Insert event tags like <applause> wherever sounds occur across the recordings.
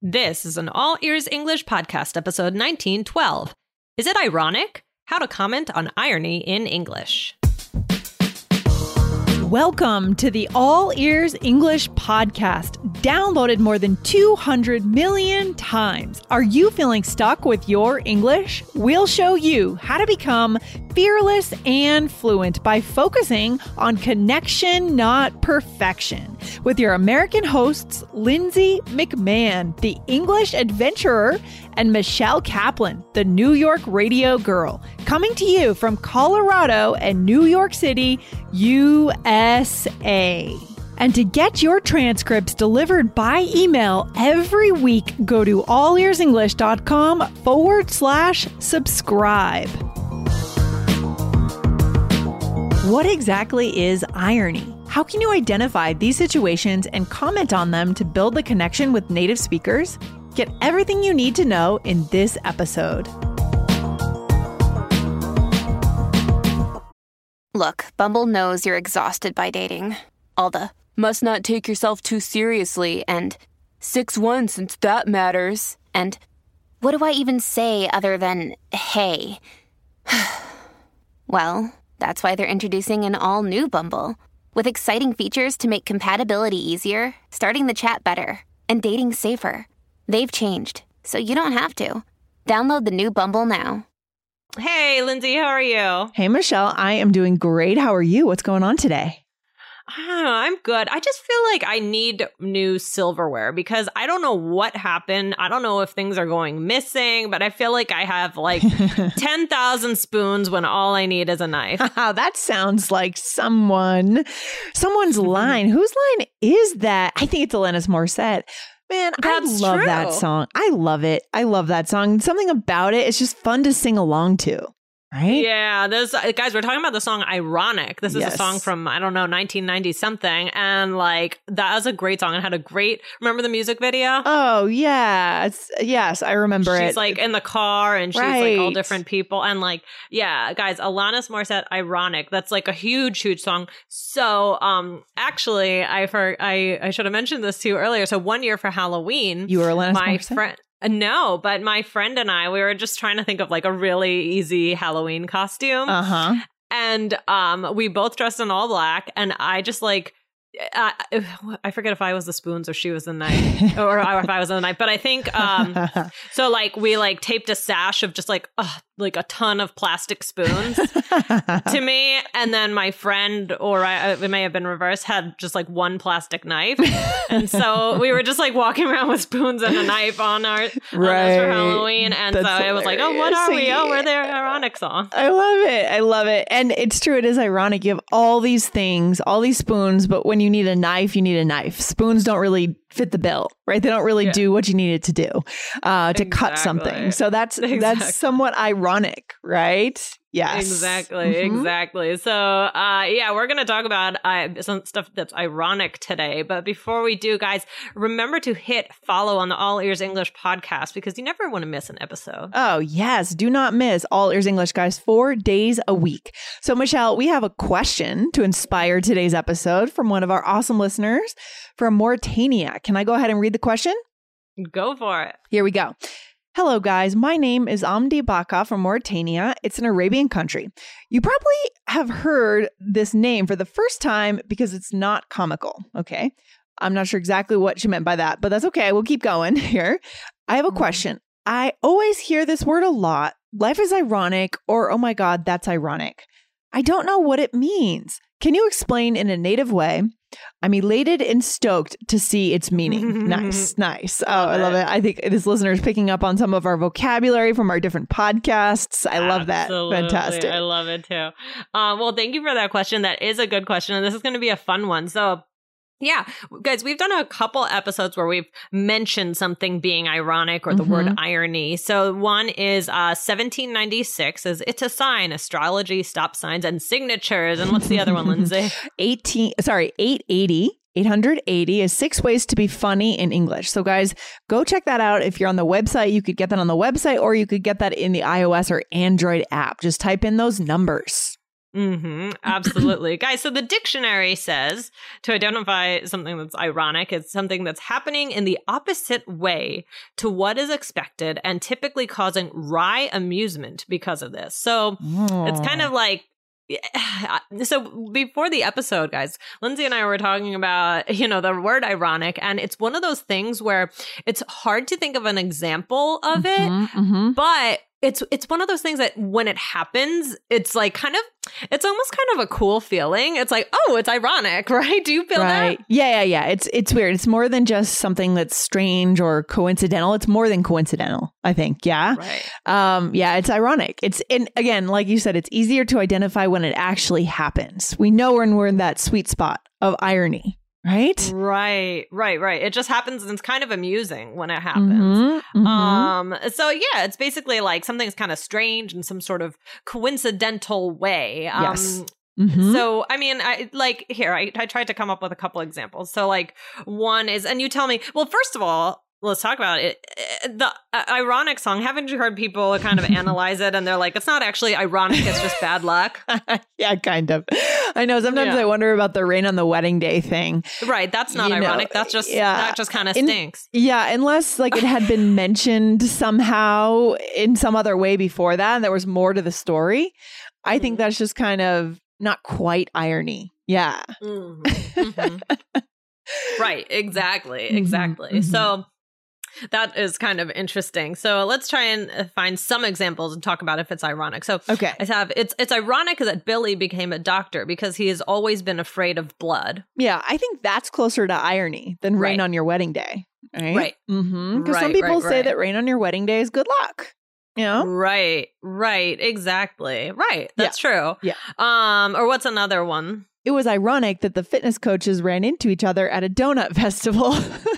This is an All Ears English podcast, episode 1912. Is it ironic? How to comment on irony in English. Welcome to the All Ears English podcast, downloaded more than 200 million times. Are you feeling stuck with your English? We'll show you how to become fearless and fluent by focusing on connection, not perfection. With your American hosts, Lindsay McMahon, the English adventurer, and Michelle Kaplan, the New York radio girl, coming to you from Colorado and New York City, USA. And to get your transcripts delivered by email every week, go to allearsenglish.com forward slash subscribe. What exactly is irony? How can you identify these situations and comment on them to build the connection with native speakers? Get everything you need to know in this episode. Look, Bumble knows you're exhausted by dating. All the must not take yourself too seriously and 6 1 since that matters. And what do I even say other than hey? <sighs> well, that's why they're introducing an all new Bumble with exciting features to make compatibility easier, starting the chat better, and dating safer. They've changed, so you don't have to. Download the new Bumble now. Hey, Lindsay, how are you? Hey, Michelle, I am doing great. How are you? What's going on today? Ah, I'm good. I just feel like I need new silverware because I don't know what happened. I don't know if things are going missing, but I feel like I have like <laughs> 10,000 spoons when all I need is a knife. <laughs> that sounds like someone, someone's line. Whose line is that? I think it's Alanis Morissette. Man, That's I love true. that song. I love it. I love that song. Something about it, it's just fun to sing along to, right? Yeah, this uh, guys, we're talking about the song "Ironic." This is Yes. a song from I don't know 1990 something, and like that was a great song. It had a great. Remember the music video? Oh, yeah. It's, yes, I remember she's it. She's like in the car and she's like all different people and like yeah guys alanis morissette ironic that's like a huge huge song so um actually i for i i should have mentioned this to you earlier so one year for halloween you were Alanis my Morissette? friend no but my friend and i we were just trying to think of like a really easy halloween costume Uh-huh. and um we both dressed in all black and i just like uh, <sighs> I forget if I was the spoons or she was the knife, <laughs> or if I was the knife. But I think um, <laughs> so. Like we like taped a sash of just like uh, like a ton of plastic spoons <laughs> to me, and then my friend, or I, it may have been reversed, had just like one plastic knife, and so we were just like walking around with spoons and a knife on our on us for Halloween, and That's so it was like, oh, what are we? Oh, we're the ironic song. I love it. I love it. And it's true. It is ironic. You have all these things, all these spoons, but when you need a knife, you need a knife. Spoons don't really fit the bill, right? They don't really Yeah. do what you need it to do uh, to cut something. So that's Exactly. that's somewhat ironic, right? Yes. Exactly, Mhm. exactly. So, uh, yeah, we're going to talk about uh, some stuff that's ironic today. But before we do, guys, remember to hit follow on the All Ears English podcast because you never want to miss an episode. Oh, yes. Do not miss All Ears English, guys, four days a week. So, Michelle, we have a question to inspire today's episode from one of our awesome listeners from Mauritania. Can I go ahead and read the question? Go for it. Here we go. Hello, guys. My name is Amdi Baka from Mauritania. It's an Arabian country. You probably have heard this name for the first time because it's not comical. Okay. I'm not sure exactly what she meant by that, but that's okay. We'll keep going <laughs> here. I have a Mhm. question. I always hear this word a lot. Life is ironic, or oh my God, that's ironic. I don't know what it means. Can you explain in a native way? I'm elated and stoked to see its meaning. <laughs> nice, nice. Oh, I love Love it. I think this listener is picking up on some of our vocabulary from our different podcasts. I love that. Fantastic. I love it too. Um, well, thank you for that question. That is a good question. And this is going to be a fun one. So, yeah, guys, we've done a couple episodes where we've mentioned something being ironic or the word Mhm. irony. So one is uh 1796 is it's a sign, astrology, stop signs, and signatures. And what's the other one, Lindsay? <laughs> 18, sorry, 880. 880 is six ways to be funny in English. So, guys, go check that out. If you're on the website, you could get that on the website or you could get that in the iOS or Android app. Just type in those numbers. Mm-hmm, absolutely. <clears throat> Guys, so the dictionary says to identify something that's ironic is something that's happening in the opposite way to what is expected and typically causing wry amusement because of this. So it's kind of like <sighs> so before the episode guys lindsay and i were talking about you know the word ironic and it's one of those things where it's hard to think of an example of it Mhm, mhm. but it's it's one of those things that when it happens it's like kind of it's almost kind of a cool feeling it's like oh it's ironic <laughs> right do you feel right. Yeah, yeah, yeah. It's it's weird. It's more than just something that's strange or coincidental. It's more than coincidental, I think. Yeah. right Um, yeah, it's ironic. It's and again, like you said, it's easier to identify when it actually happens. We know when we're in that sweet spot of irony, right? right right right it just happens and it's kind of amusing when it happens Mhm, mhm. Um, so yeah, it's basically like something's kind of strange in some sort of coincidental way. Um, Yes. Mhm. So, I mean, I like here, I, I tried to come up with a couple examples. So, like, one is, and you tell me, well, first of all, let's talk about it. Eh, The uh, ironic song, haven't you heard people kind of <laughs> analyze it and they're like, it's not actually ironic, it's just bad luck? <laughs> yeah, kind of. I know. Sometimes Yeah. I wonder about the rain on the wedding day thing. Right. That's not You know, ironic. That's just, yeah. that just kind of In- stinks. Yeah, unless like it had been <laughs> mentioned somehow in some other way before that, and there was more to the story. I think Mhm. that's just kind of not quite irony. Yeah. Mhm, mhm. right exactly Mhm, exactly so that is kind of interesting so let's try and find some examples and talk about if it's ironic so Okay. i have it's it's ironic that billy became a doctor because he has always been afraid of blood Yeah, I think that's closer to irony than rain Right. on your wedding day. Right. Right. Mm-hmm. Because some people right, say right. that rain on your wedding day is good luck. You know? right right exactly right that's true Yeah. um or what's another one It was ironic that the fitness coaches ran into each other at a donut <laughs> festival. <laughs>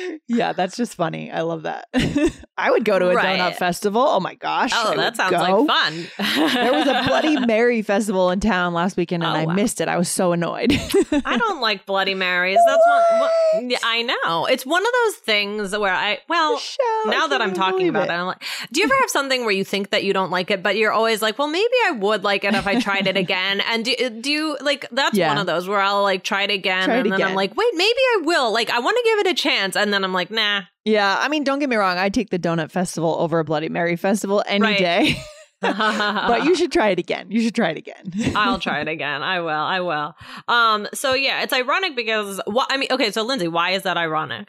yeah, that's just funny. I love that. <laughs> I would go to a Right. donut festival. Oh my gosh. oh I that sounds go. like fun There was a Bloody <laughs> Mary festival in town last weekend and Oh, I wow. missed it. I was so annoyed. <laughs> I don't like Bloody Marys. That's one. What, yeah, I know. It's one of those things where I well. Michelle, I now that I'm talking about it. I'm like, do you ever have something where you think that you don't like it, but you're always like, well, maybe I would like it if I tried it again? And do, do you like that's Yeah. one of those where I'll like try it again, Try it and then again. I'm like, wait, maybe I will. Like, I want to give it a chance, and then I'm like, nah. Yeah, I mean, don't get me wrong. I take the donut festival over a Bloody Mary festival any Right. day. <laughs> but you should try it again. You should try it again. I'll try it <laughs> again. I will. I will. Um. So yeah, it's ironic because what I mean. Okay. So Lindsay, why is that ironic?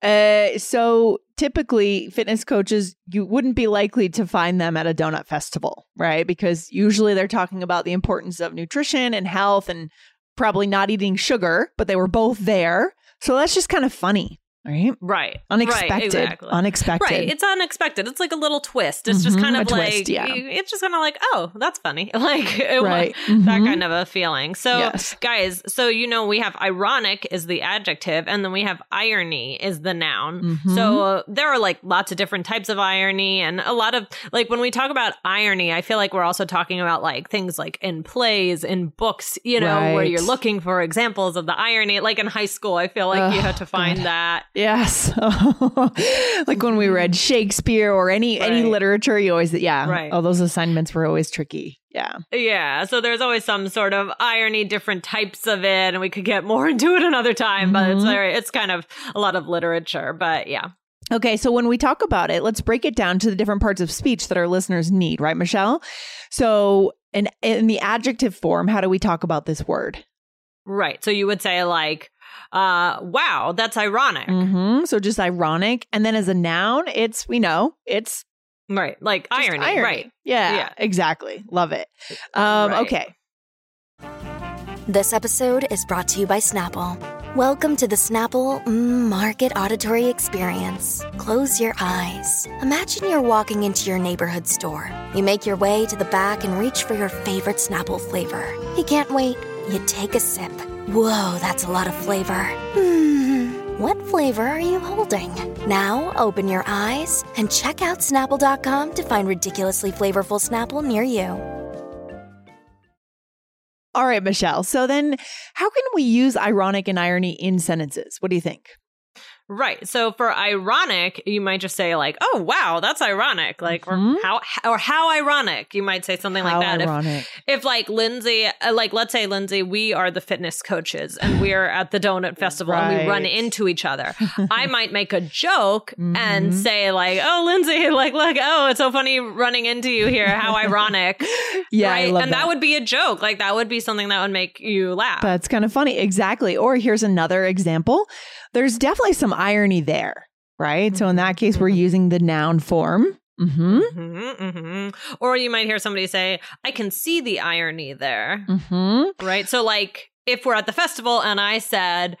Uh, so typically, fitness coaches, you wouldn't be likely to find them at a donut festival, right? Because usually they're talking about the importance of nutrition and health and probably not eating sugar, but they were both there. So that's just kind of funny, right? Right. Unexpected. Right, exactly. Unexpected. Right. It's unexpected. It's like a little twist. It's just Mhm, kind of twist, like yeah. it's just kind of like, oh, that's funny. <laughs> Like it right. that Mhm. kind of a feeling. So Yes. guys, so you know we have ironic is the adjective and then we have irony is the noun. Mhm. So uh, there are like lots of different types of irony and a lot of like when we talk about irony, I feel like we're also talking about like things like in plays, in books, you know, where you're looking for examples of the irony. Like in high school, I feel like you Ugh, have to find God. that. Yes. <laughs> like when we read Shakespeare or any any literature, you always yeah. Right. Oh, those assignments were always tricky. Yeah. Yeah, so there's always some sort of irony, different types of it, and we could get more <laughs> into it another time. But it's Mhm. very, it's kind of a lot of literature. But yeah, Okay, so when we talk about it, let's break it down to the different parts of speech that our listeners need, right, Michelle? So, in in the adjective form, how do we talk about this word? right. So you would say like, uh, "Wow, that's ironic." hmm So just ironic, and then as a noun, it's we know it's Right, like just irony, right? Yeah, Yeah. exactly. Love it. Um, Right. Okay, This episode is brought to you by Snapple. Welcome to the Snapple mm, Market Auditory Experience. Close your eyes. Imagine you're walking into your neighborhood store. You make your way to the back and reach for your favorite Snapple flavor. You can't wait. You take a sip. Whoa, that's a lot of flavor. Hmm, what flavor are you holding? Now open your eyes and check out Snapple.com to find ridiculously flavorful Snapple near you. all right, Michelle. So then, how can we use ironic and irony in sentences? What do you think? Right. So for ironic, you might just say like, "Oh, wow, that's ironic." Like Mhm. or how or how ironic. You might say something How like that. If, ironic. if like Lindsay, uh, like let's say Lindsay, we are the fitness coaches and we're at the donut <laughs> festival and we run into each other. <laughs> I might make a joke and Mhm. say like, "Oh, Lindsay, <laughs> like look, oh, it's so funny running into you here. How ironic." yeah, right? And that. would be a joke. Like that would be something that would make you laugh. That's kind of funny. Exactly. Or here's another example. There's definitely some irony there, right? So in that case, we're Mhm. using the noun form. hmm hmm hmm Or you might hear somebody say, I can see the irony there. hmm Right. So, like, if we're at the festival and I said,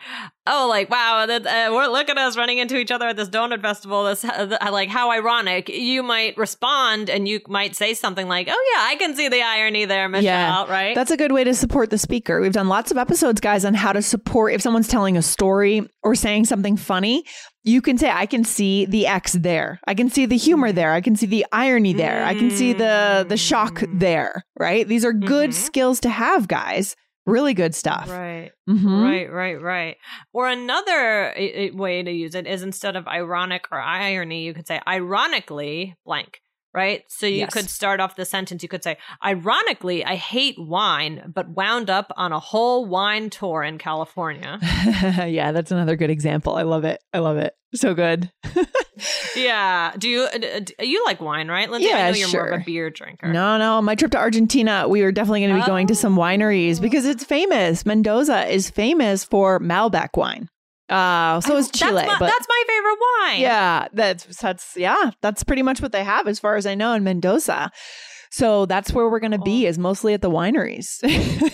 "Oh, like wow, uh, we're look at us running into each other at this donut festival. This uh, like how ironic." You might respond and you might say something like, "Oh yeah, I can see the irony there, Michelle." Yeah. Right. That's a good way to support the speaker. We've done lots of episodes, guys, on how to support if someone's telling a story or saying something funny. You can say, I can see the X there. I can see the humor there. I can see the irony there. I can see the the shock Mm. there. Right? These are good Mhm. skills to have, guys. Really good stuff. Right. Mhm. Right, right, right. Or another way to use it is instead of ironic or irony, you could say ironically blank, right? So you Yes. could start off the sentence, you could say, ironically, I hate wine, but wound up on a whole wine tour in California. <laughs> yeah, that's another good example. I love it. I love it. So good. <laughs> yeah. Do you, uh, you like wine, right? Lindsay, I Yeah, know you're more of sure. a beer drinker. No, no. My trip to Argentina, we are definitely going to be going to some wineries Oh. because it's famous. Mendoza is famous for Malbec wine. Uh, so I- is Chile. That's my, but that's my favorite wine. yeah, that's that's yeah, that's pretty much what they have as far as I know in Mendoza. So that's where we're going to be is mostly at the wineries.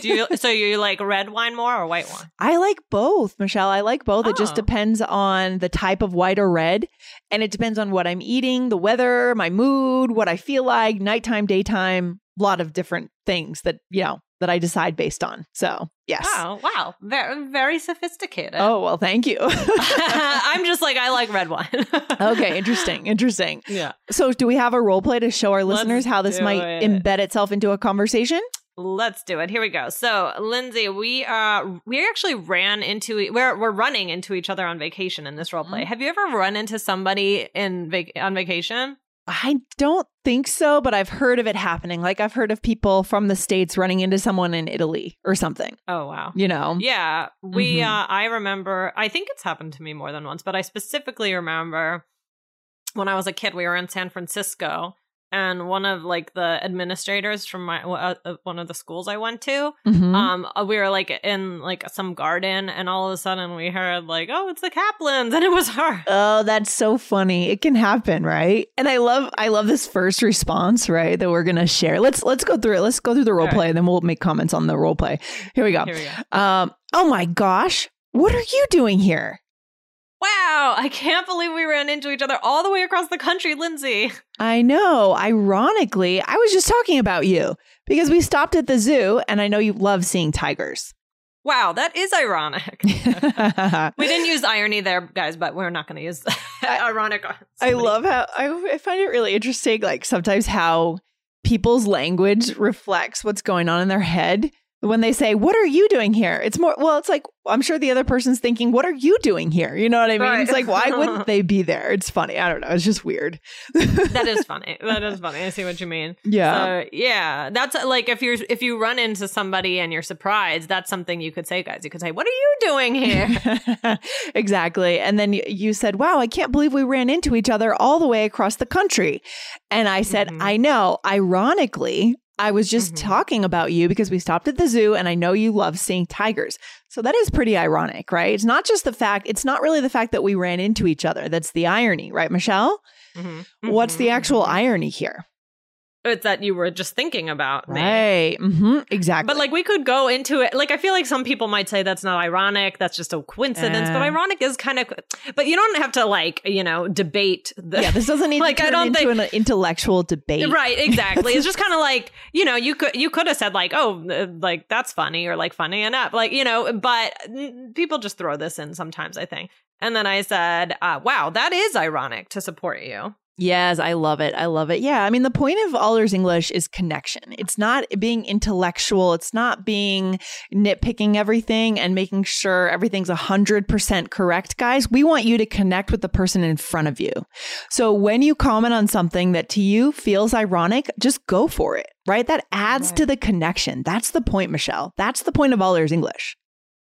Do you, <laughs> so you like red wine more or white wine? I like both, Michelle. I like both. It just Oh. depends on the type of white or red. And it depends on what I'm eating, the weather, my mood, what I feel like, nighttime, daytime, lot of different things that, you know, that I decide based on. So, yes. Wow, wow. Very, very sophisticated. Oh, well, thank you. <laughs> <laughs> I'm just like I like red wine. <laughs> okay, interesting. Interesting. Yeah. So, do we have a role play to show our Let's listeners how this might it. embed itself into a conversation? Let's do it. Here we go. So, Lindsay, we uh we actually ran into we're we're running into each other on vacation in this role Mm-hmm. play. Have you ever run into somebody in vac- on vacation? I don't think so, but I've heard of it happening. Like, I've heard of people from the States running into someone in Italy or something, Oh wow. you know? Yeah, we Mhm. uh I remember I think it's happened to me more than once, but I specifically remember when I was a kid we were in San Francisco and one of like the administrators from my uh, uh, one of the schools I went to Mhm. um uh, we were like in like some garden and all of a sudden we heard like oh it's the Kaplans <laughs> and it was her Oh, that's so funny. It can happen, right? And I love I love this first response, right? That we're gonna share. Let's let's go through it. Let's go through the role All right. play and then we'll make comments on the role play. Here we go. here we go Um, oh my gosh. What are you doing here? Wow I can't believe we ran into each other all the way across the country Lindsay I know. Ironically, I was just talking about you because we stopped at the zoo and I know you love seeing tigers. wow that is ironic <laughs> we didn't use irony there guys but we're not going to use <laughs> ironic on I love how I, I find it really interesting, like sometimes how people's language reflects what's going on in their head. When they say, What are you doing here? It's more, well, it's like, I'm sure the other person's thinking, What are you doing here? You know what I mean? Right. It's like, Why wouldn't they be there? It's funny. I don't know. It's just weird. that is funny. <laughs> That is funny. I see what you mean. Yeah. So yeah, that's like if you're if you run into somebody and you're surprised, that's something you could say, guys. You could say, "What are you doing here?" <laughs> exactly. And then you said, Wow, I can't believe we ran into each other all the way across the country. And I said, Mhm. I know. Ironically, I was just Mhm. talking about you because we stopped at the zoo and I know you love seeing tigers. So that is pretty ironic, right? It's not just the fact, it's not really the fact that we ran into each other. That's the irony, right, Michelle? Mhm. What's the Mhm. actual irony here? It's that you were just thinking about me. Right. hmm Exactly. But like we could go into it. Like I feel like some people might say that's not ironic. That's just a coincidence. but Uh. ironic is kind of. But you don't have to like you know debate the. yeah, this doesn't need <laughs> Like, to I don't into think- an intellectual debate. Right, exactly. it's just <laughs> kind of like you know, you could you could have said like, oh, uh, like that's funny or like funny enough, like you know. But people just throw this in sometimes, I think. And then I said, uh, wow, that is ironic to support you. Yes, I love it. I love it. Yeah. I mean, the point of All Ears English is connection. It's not being intellectual. It's not being nitpicking everything and making sure everything's 100% correct, guys. We want you to connect with the person in front of you. So when you comment on something that to you feels ironic, just go for it, right? That adds right. to the connection. That's the point, Michelle. That's the point of All Ears English.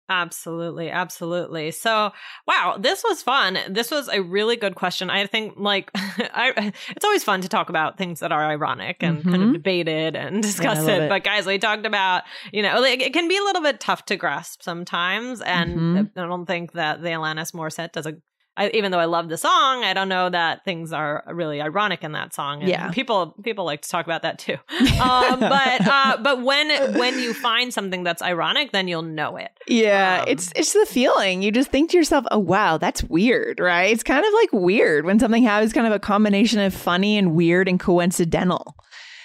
Absolutely, absolutely. So, wow, this was fun. This was a really good question. I think, like, <laughs> I, it's always fun to talk about things that are ironic and mm-hmm. kind of debated and discuss <laughs> yeah, it. it. But guys, we talked about, you know, like, it can be a little bit tough to grasp sometimes, and mm-hmm. I don't think that the Alanis Morissette does a I, even though I love the song, I don't know that things are really ironic in that song. And yeah, people people like to talk about that too. <laughs> um, but uh, but when when you find something that's ironic, then you'll know it. Yeah, um, it's it's the feeling. You just think to yourself, "Oh wow, that's weird," right? It's kind of like weird when something has kind of a combination of funny and weird and coincidental.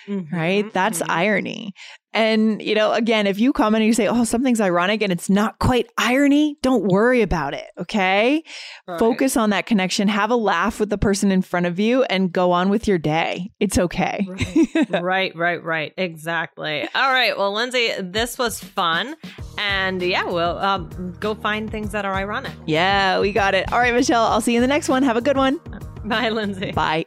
Mm-hmm, right? That's mm-hmm. irony. And, you know, again, if you comment and you say, oh, something's ironic and it's not quite irony, don't worry about it. Okay. Right. Focus on that connection. Have a laugh with the person in front of you and go on with your day. It's okay. Right, right, right, right. Exactly. All right. Well, Lindsay, this was fun. And yeah, we'll um, go find things that are ironic. Yeah, we got it. All right, Michelle, I'll see you in the next one. Have a good one. Bye, Lindsay. Bye.